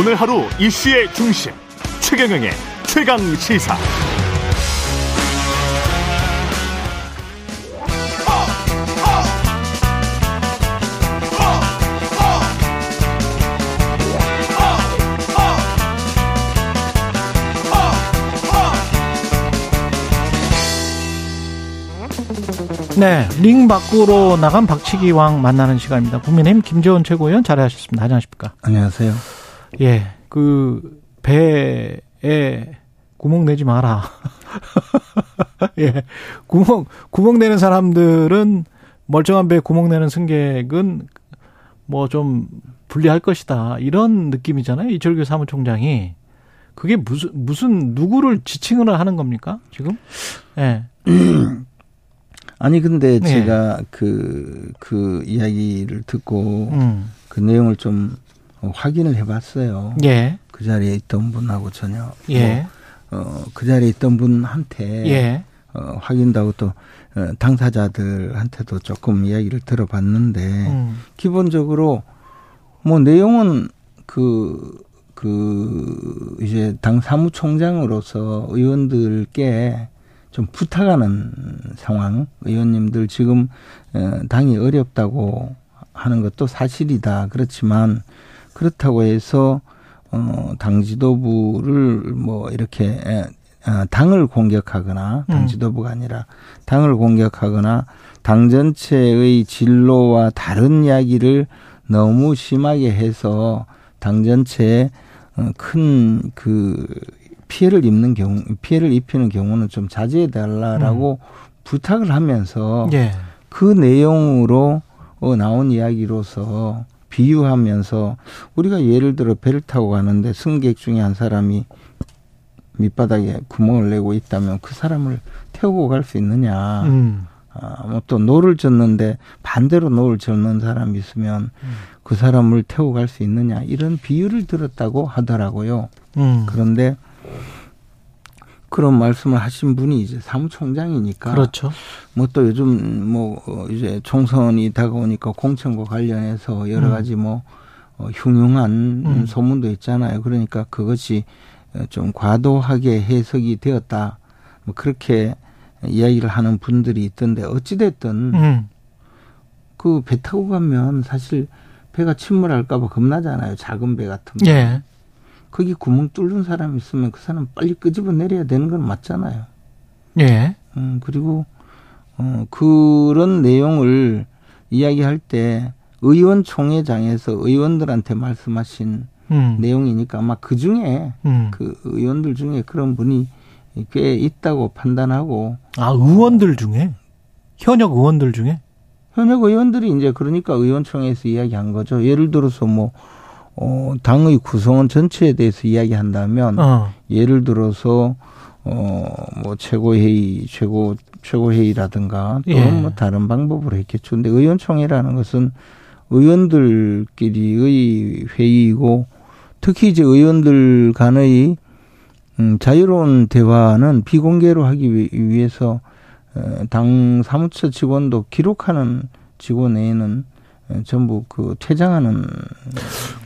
오늘 하루 이슈의 중심 최경영의 최강 시사. 네, 링 밖으로 나간 박치기 왕 만나는 시간입니다. 국민의힘 김재원 최고위원 자리하셨습니다. 안녕하십니까? 안녕하세요. 예, 그 배에 구멍 내지 마라. 예, 구멍 구멍 내는 사람들은 멀쩡한 배에 구멍 내는 승객은 뭐 좀 불리할 것이다 이런 느낌이잖아요. 이철규 사무총장이 그게 무슨 무슨 누구를 지칭을 하는 겁니까 지금? 예. 아니 근데 네. 제가 그그 그 이야기를 듣고 음. 그 내용을 좀 확인을 해봤어요. 예. 그 자리에 있던 분하고 전혀 예. 뭐, 어, 그 자리에 있던 분한테 예. 어, 확인도 하고 또 어, 당사자들한테도 조금 이야기를 들어봤는데 음. 기본적으로 뭐 내용은 그, 그, 이제 당 사무총장으로서 의원들께 좀 부탁하는 상황. 의원님들 지금 어, 당이 어렵다고 하는 것도 사실이다. 그렇지만 그렇다고 해서 어, 당 지도부를 뭐 이렇게 아, 당을 공격하거나 당 음. 지도부가 아니라 당을 공격하거나 당 전체의 진로와 다른 이야기를 너무 심하게 해서 당 전체에 어, 큰그 피해를 입는 경우 피해를 입히는 경우는 좀 자제해 달라라고 음. 부탁을 하면서 예. 그 내용으로 어, 나온 이야기로서 비유하면서 우리가 예를 들어 배를 타고 가는데 승객 중에 한 사람이 밑바닥에 구멍을 내고 있다면 그 사람을 태우고 갈 수 있느냐. 음. 아, 뭐또 노를 젓는데 반대로 노를 젓는 사람이 있으면 음. 그 사람을 태우고 갈 수 있느냐. 이런 비유를 들었다고 하더라고요. 음. 그런데 그런 말씀을 하신 분이 이제 사무총장이니까. 그렇죠. 뭐 또 요즘 뭐 어, 이제 총선이 다가오니까 공천과 관련해서 여러 음. 가지 뭐 어, 흉흉한 음. 소문도 있잖아요. 그러니까 그것이 좀 과도하게 해석이 되었다. 뭐 그렇게 이야기를 하는 분들이 있던데 어찌됐든 음. 그배 타고 가면 사실 배가 침몰할까봐 겁나잖아요. 작은 배 같은 거. 예. 거기 구멍 뚫는 사람 있으면 그 사람 빨리 끄집어 내려야 되는 건 맞잖아요. 예. 음, 그리고, 어, 그런 내용을 이야기할 때 의원총회장에서 의원들한테 말씀하신 음. 내용이니까 아마 그 중에 음. 그 의원들 중에 그런 분이 꽤 있다고 판단하고. 아, 의원들 중에? 현역 의원들 중에? 현역 의원들이 이제 그러니까 의원총회에서 이야기한 거죠. 예를 들어서 뭐, 어, 당의 구성원 전체에 대해서 이야기한다면 어. 예를 들어서 어, 뭐 최고회의, 최고 최고회의라든가 또는 예. 뭐 다른 방법으로 했겠죠. 근데 의원총회라는 것은 의원들끼리의 회의이고 특히 이제 의원들 간의 음, 자유로운 대화는 비공개로 하기 위해서 어, 당 사무처 직원도 기록하는 직원 외에는 예, 전부 그 퇴장하는.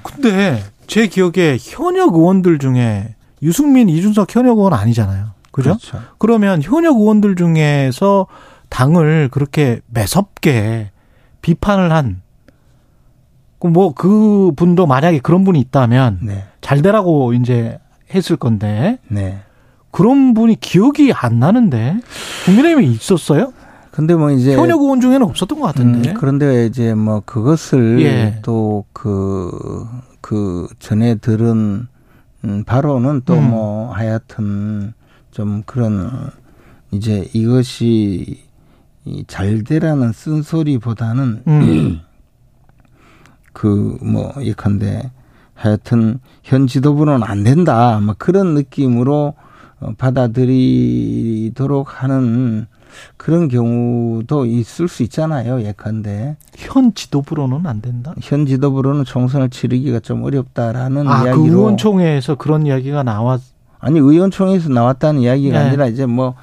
근데 제 기억에 현역 의원들 중에 유승민, 이준석 현역 의원 아니잖아요. 그죠? 그렇죠. 그러면 현역 의원들 중에서 당을 그렇게 매섭게 비판을 한, 뭐, 그 분도 만약에 그런 분이 있다면, 네. 잘 되라고 이제 했을 건데, 네. 그런 분이 기억이 안 나는데, 국민의힘에 있었어요? 근데 뭐 이제 현역 의원 중에는 없었던 것 같은데. 음, 그런데 이제 뭐 그것을 예. 또그그 그 전에 들은 음, 바로는 또뭐 음. 뭐 하여튼 좀 그런 이제 이것이 잘 되라는 쓴소리보다는 음. 그뭐 예컨대 하여튼 현 지도부는 안 된다. 막 그런 느낌으로 어, 받아들이도록 하는 그런 경우도 있을 수 있잖아요. 예컨대. 현 지도부로는 안 된다? 현 지도부로는 총선을 치르기가 좀 어렵다라는 아, 그 이야기로. 그 의원총회에서 그런 이야기가 나왔. 아니 의원총회에서 나왔다는 이야기가 네. 아니라 이제 뭐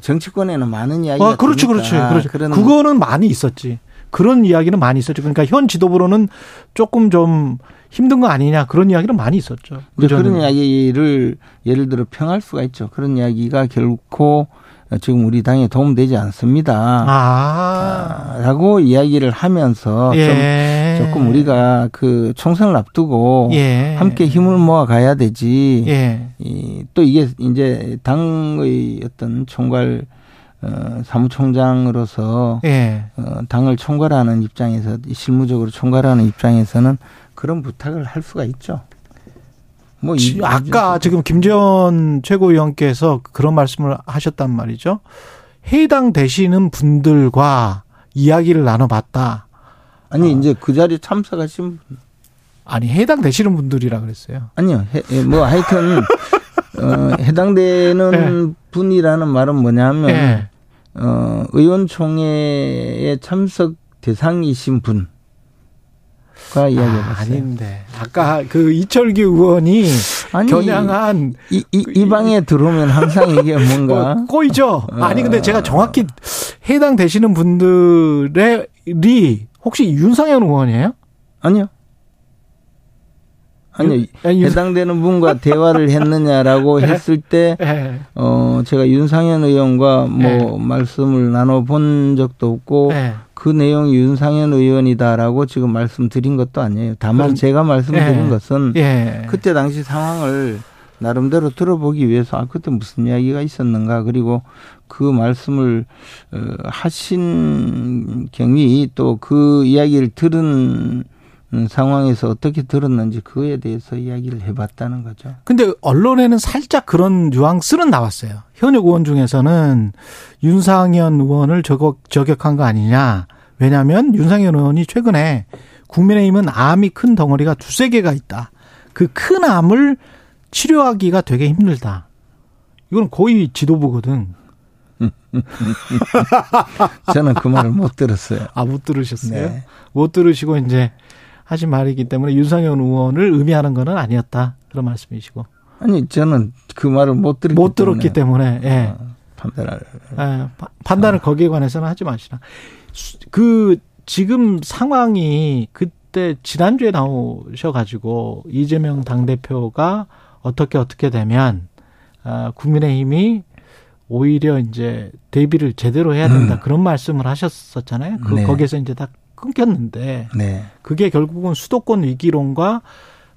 정치권에는 많은 이야기가. 아, 그렇죠, 그렇죠, 그렇죠. 그거는 많이 있었지. 그런 이야기는 많이 있었죠. 그러니까 현 지도부로는 조금 좀 힘든 거 아니냐 그런 이야기는 많이 있었죠. 그런 이야기를 예를 들어 평할 수가 있죠. 그런 이야기가 결코 지금 우리 당에 도움되지 않습니다. 아. 라고 이야기를 하면서 예. 좀 조금 우리가 그 총선을 앞두고 예. 함께 힘을 모아 가야 되지. 예. 이, 또 이게 이제 당의 어떤 총괄 어, 사무총장으로서 예. 어, 당을 총괄하는 입장에서 실무적으로 총괄하는 입장에서는 그런 부탁을 할 수가 있죠. 뭐 이, 아까 지금 김재원 최고위원께서 그런 말씀을 하셨단 말이죠. 해당 되시는 분들과 이야기를 나눠봤다. 아니 어. 이제 그 자리에 참석하신 분. 아니 해당 되시는 분들이라 그랬어요. 아니요, 해, 예, 뭐 하여튼 어, 해당되는 네. 분이라는 말은 뭐냐면 네. 어, 의원총회에 참석 대상이신 분. 가 이야기해봤어요. 아, 아닌데 아까 그 이철규 의원이 아니, 겨냥한 이, 이, 이 방에 들어오면 항상 이게 뭔가 뭐 꼬이죠. 어. 아니 근데 제가 정확히 해당되시는 분들이 혹시 윤상현 의원이에요? 아니요. 아니요. 아니, 해당되는 분과 대화를 했느냐라고 네. 했을 때, 네. 어, 제가 윤상현 의원과 뭐 네. 말씀을 나눠 본 적도 없고, 그 내용이 윤상현 의원이다라고 지금 말씀드린 것도 아니에요. 다만 제가 말씀드린 것은 그때 당시 상황을 나름대로 들어보기 위해서 아 그때 무슨 이야기가 있었는가 그리고 그 말씀을 어, 하신 경위 또 그 이야기를 들은 음, 상황에서 어떻게 들었는지 그거에 대해서 이야기를 해봤다는 거죠. 근데 언론에는 살짝 그런 뉘앙스는 나왔어요. 현역 의원 중에서는 윤상현 의원을 저격, 저격한 거 아니냐. 왜냐하면 윤상현 의원이 최근에 국민의힘은 암이 큰 덩어리가 두세 개가 있다. 그 큰 암을 치료하기가 되게 힘들다. 이건 거의 지도부거든. 저는 그 말을 못 들었어요. 아, 못 들으셨어요? 네. 못 들으시고 이제 하신 말이기 때문에 윤상현 의원을 의미하는 것은 아니었다. 그런 말씀이시고. 아니 저는 그 말을 못 들었기 못 들었기 때문에, 때문에 예. 어, 판단을 예, 판단을 어. 거기에 관해서는 하지 마시라. 그 지금 상황이 그때 지난주에 나오셔가지고 이재명 당 대표가 어떻게 어떻게 되면 아, 국민의힘이 오히려 이제 대비를 제대로 해야 된다 음. 그런 말씀을 하셨었잖아요. 그 네. 거기에서 이제 다 끊겼는데 네. 그게 결국은 수도권 위기론과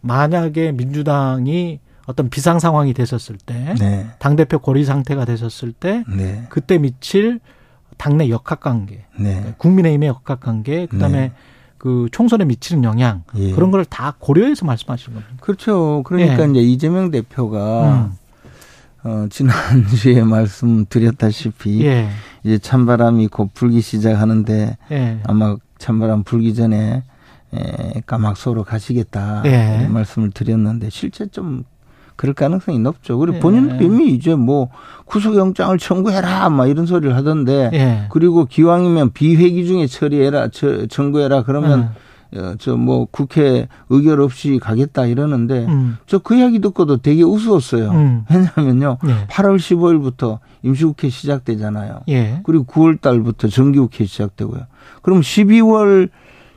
만약에 민주당이 어떤 비상 상황이 됐었을 때, 네. 당 대표 고리 상태가 됐었을 때, 네. 그때 미칠 당내 역학관계, 네. 국민의힘의 역학관계, 그다음에 네. 그 총선에 미치는 영향 예. 그런 걸 다 고려해서 말씀하시는 겁니다. 그렇죠. 그러니까 예. 이제 이재명 대표가 음. 어, 지난주에 말씀드렸다시피 예. 이제 찬바람이 곧 불기 시작하는데 예. 아마 찬바람 불기 전에 에, 까막소로 가시겠다 예. 말씀을 드렸는데 실제 좀 그럴 가능성이 높죠. 그리고 예. 본인도 이미 이제 뭐 구속영장을 청구해라 막 이런 소리를 하던데 예. 그리고 기왕이면 비회기 중에 처리해라 저, 청구해라 그러면 예. 어, 저뭐 국회 의결 없이 가겠다 이러는데 음. 저그 이야기 듣고도 되게 우스웠어요. 음. 왜냐하면요. 예. 8월 15일부터 임시국회 시작되잖아요. 예. 그리고 9월 달부터 정기국회 시작되고요. 그럼 12월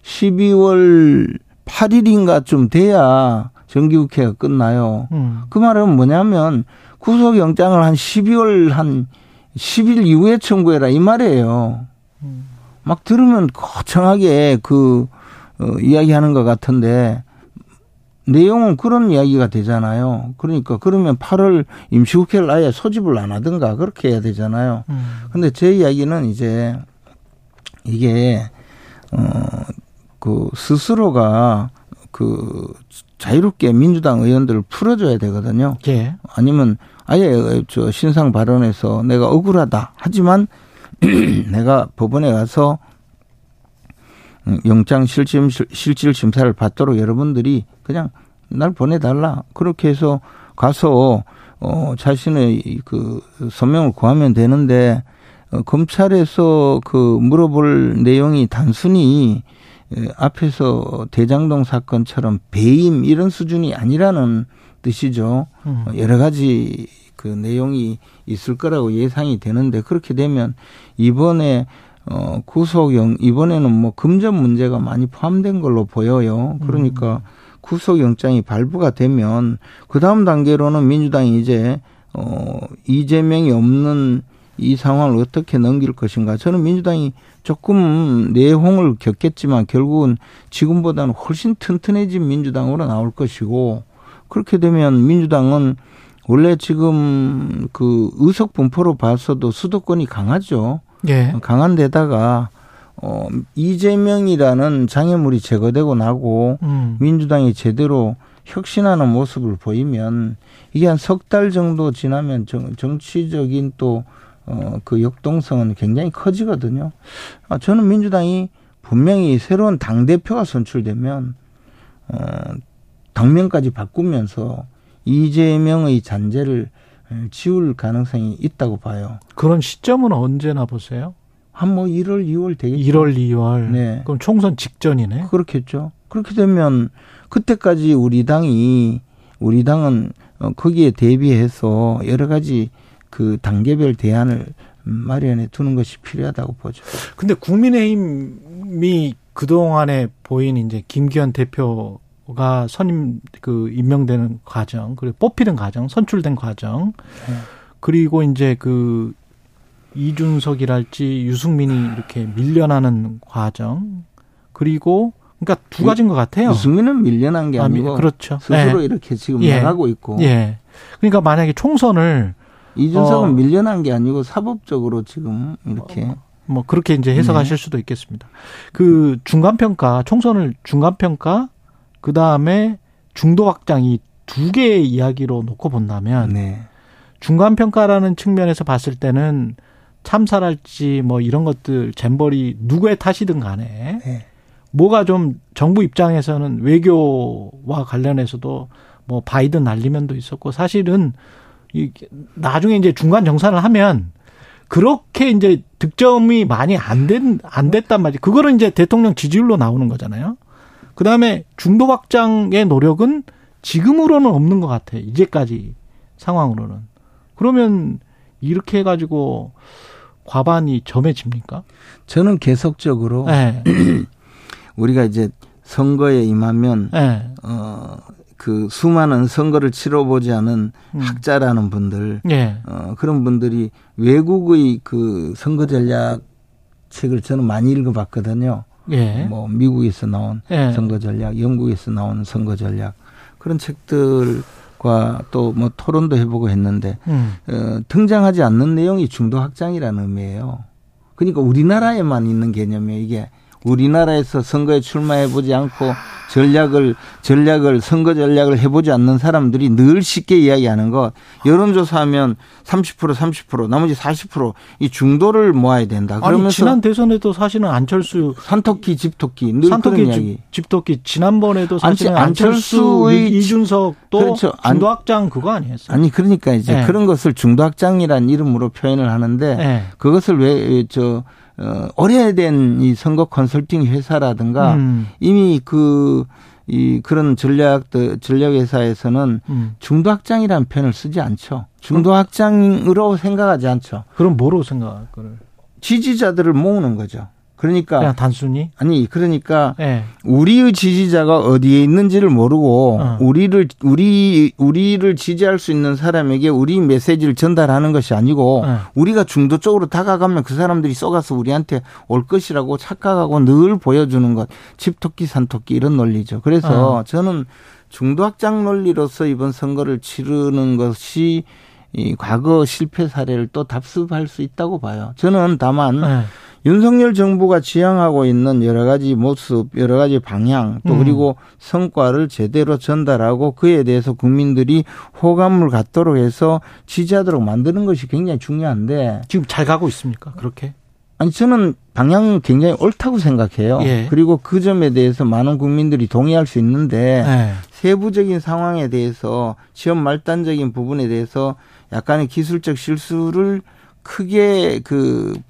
12월 8일인가 좀 돼야 정기국회가 끝나요. 음. 그 말은 뭐냐면 구속영장을 한 12월 한 10일 이후에 청구해라 이 말이에요. 음. 막 들으면 거창하게 그 어, 이야기하는 것 같은데 내용은 그런 이야기가 되잖아요. 그러니까 그러면 8월 임시국회를 아예 소집을 안 하든가 그렇게 해야 되잖아요. 음. 근데 제 이야기는 이제 이게 어그 스스로가 그 자유롭게 민주당 의원들을 풀어줘야 되거든요. 예. 아니면 아예 저 신상 발언에서 내가 억울하다 하지만 내가 법원에 가서 영장 실질 실질 심사를 받도록 여러분들이 그냥 날 보내달라 그렇게 해서 가서 어 자신의 그 서명을 구하면 되는데 어, 검찰에서 그 물어볼 내용이 단순히 앞에서 대장동 사건처럼 배임 이런 수준이 아니라는 뜻이죠. 음. 여러 가지 그 내용이 있을 거라고 예상이 되는데 그렇게 되면 이번에 어, 구속영, 이번에는 뭐 금전 문제가 많이 포함된 걸로 보여요. 그러니까 음. 구속영장이 발부가 되면 그 다음 단계로는 민주당이 이제, 어, 이재명이 없는 이 상황을 어떻게 넘길 것인가. 저는 민주당이 조금 내홍을 겪겠지만 결국은 지금보다는 훨씬 튼튼해진 민주당으로 나올 것이고 그렇게 되면 민주당은 원래 지금 그 의석 분포로 봐서도 수도권이 강하죠. 예. 강한 데다가 어 이재명이라는 장애물이 제거되고 나고 음. 민주당이 제대로 혁신하는 모습을 보이면 이게 한 석 달 정도 지나면 정, 정치적인 또 어, 그 역동성은 굉장히 커지거든요. 아, 저는 민주당이 분명히 새로운 당대표가 선출되면, 어, 당면까지 바꾸면서 이재명의 잔재를 지울 가능성이 있다고 봐요. 그런 시점은 언제나 보세요? 한 뭐 1월, 2월 되겠죠. 1월, 2월. 네. 그럼 총선 직전이네. 그렇겠죠. 그렇게 되면 그때까지 우리 당이 우리 당은 어, 거기에 대비해서 여러 가지 그 단계별 대안을 마련해 두는 것이 필요하다고 보죠. 근데 국민의힘이 그동안에 보인 이제 김기현 대표가 선임 그 임명되는 과정, 그리고 뽑히는 과정, 선출된 과정, 네. 그리고 이제 그 이준석이랄지 유승민이 이렇게 밀려나는 과정, 그리고 그러니까 두 가지인 것 같아요. 유승민은 밀려난 게 아, 아니고 아, 그렇죠. 스스로 네. 이렇게 지금 예. 나가고 있고. 예. 그러니까 만약에 총선을 이준석은 어, 밀려난 게 아니고 사법적으로 지금 이렇게 어, 뭐 그렇게 이제 해석하실 네. 수도 있겠습니다. 그 중간 평가 총선을 중간 평가 그 다음에 중도 확장 이 두 개의 이야기로 놓고 본다면 네. 중간 평가라는 측면에서 봤을 때는 참사랄지 뭐 이런 것들 잼버리 누구의 탓이든 간에 네. 뭐가 좀 정부 입장에서는 외교와 관련해서도 뭐 바이든 날리면도 있었고 사실은 이 나중에 이제 중간 정산을 하면 그렇게 이제 득점이 많이 안 된, 안 됐단 말이지. 그거는 이제 대통령 지지율로 나오는 거잖아요. 그 다음에 중도 확장의 노력은 지금으로는 없는 것 같아요. 이제까지 상황으로는. 그러면 이렇게 해가지고 과반이 점해집니까? 저는 계속적으로 네. 우리가 이제 선거에 임하면 네. 어 그 수많은 선거를 치러보지 않은 음. 학자라는 분들 예. 어, 그런 분들이 외국의 그 선거 전략 책을 저는 많이 읽어봤거든요. 예. 뭐 미국에서 나온 예. 선거 전략, 영국에서 나온 선거 전략 그런 책들과 또 뭐 토론도 해보고 했는데 음. 어, 등장하지 않는 내용이 중도 확장이라는 의미예요. 그러니까 우리나라에만 있는 개념이에요. 이게 우리나라에서 선거에 출마해 보지 않고 전략을 전략을 선거 전략을 해보지 않는 사람들이 늘 쉽게 이야기하는 것 여론조사하면 30% 30% 나머지 40%이 중도를 모아야 된다. 그러면서 아니, 지난 대선에도 사실은 안철수 산토끼 집토끼 늘 산토끼 그런 이야기. 집토끼 지난번에도 사실은 안철수 이준석 또 그렇죠. 중도 확장 그거 아니었어요? 아니 그러니까 이제 네. 그런 것을 중도 확장이라는 이름으로 표현을 하는데 네. 그것을 왜 저 어, 오래된 이 선거 컨설팅 회사라든가 음. 이미 그, 이 그런 전략, 전략 회사에서는 음. 중도 확장이라는 표현을 쓰지 않죠. 중도 확장으로 생각하지 않죠. 그럼 뭐로 생각할 거를? 지지자들을 모으는 거죠. 그러니까 그냥 단순히 아니 그러니까 네. 우리의 지지자가 어디에 있는지를 모르고 어. 우리를 우리 우리를 지지할 수 있는 사람에게 우리 메시지를 전달하는 것이 아니고 네. 우리가 중도 쪽으로 다가가면 그 사람들이 쏘가서 우리한테 올 것이라고 착각하고 늘 보여주는 것 집토끼 산토끼 이런 논리죠. 그래서 어. 저는 중도 확장 논리로서 이번 선거를 치르는 것이 이 과거 실패 사례를 또 답습할 수 있다고 봐요. 저는 다만 네. 윤석열 정부가 지향하고 있는 여러 가지 모습, 여러 가지 방향, 또 음. 그리고 성과를 제대로 전달하고 그에 대해서 국민들이 호감을 갖도록 해서 지지하도록 만드는 것이 굉장히 중요한데 지금 잘 가고 있습니까? 그렇게? 아니 저는 방향은 굉장히 옳다고 생각해요. 예. 그리고 그 점에 대해서 많은 국민들이 동의할 수 있는데 예. 세부적인 상황에 대해서 시험 말단적인 부분에 대해서 약간의 기술적 실수를 크게 그 예,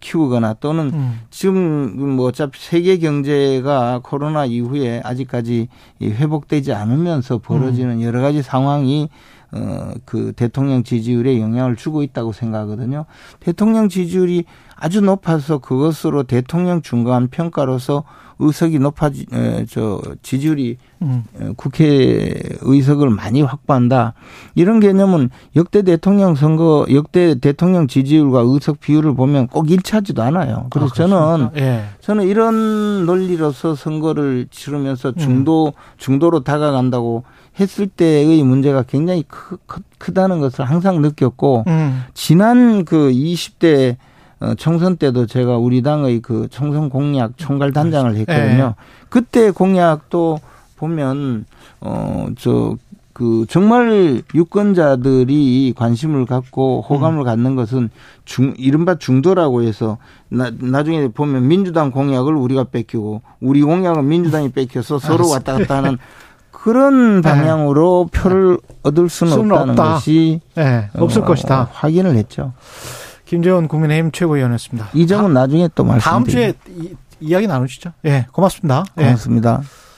키우거나 또는 음. 지금 뭐 어차피 세계 경제가 코로나 이후에 아직까지 회복되지 않으면서 벌어지는 음. 여러 가지 상황이 어, 그 대통령 지지율에 영향을 주고 있다고 생각하거든요. 대통령 지지율이 아주 높아서 그것으로 대통령 중간 평가로서 의석이 높아지 저 지지율이 음. 국회 의석을 많이 확보한다 이런 개념은 역대 대통령 선거 역대 대통령 지지율과 의석 비율을 보면 꼭 일치하지도 않아요. 그래서 아, 저는 예. 저는 이런 논리로서 선거를 치르면서 음. 중도 음. 중도로 다가간다고 했을 때의 문제가 굉장히 크, 크 다는 것을 항상 느꼈고 음. 지난 그 20대 어, 총선 때도 제가 우리 당의 그 총선 공약 총괄 단장을 했거든요. 네. 그때 공약도 보면 어저 그 정말 유권자들이 관심을 갖고 호감을 음. 갖는 것은 중 이른바 중도라고 해서 나, 나중에 보면 민주당 공약을 우리가 뺏기고 우리 공약은 민주당이 뺏겨서 서로 왔다 갔다 하는 그런 네. 방향으로 네. 표를 얻을 수는, 수는 없다는 없다. 것이 네. 없을 어, 것이다 확인을 했죠. 김재원 국민의힘 최고위원이었습니다. 이 점은 나중에 또 말씀드립니다. 다음 주에 이, 이야기 나누시죠. 예, 고맙습니다. 고맙습니다. 예.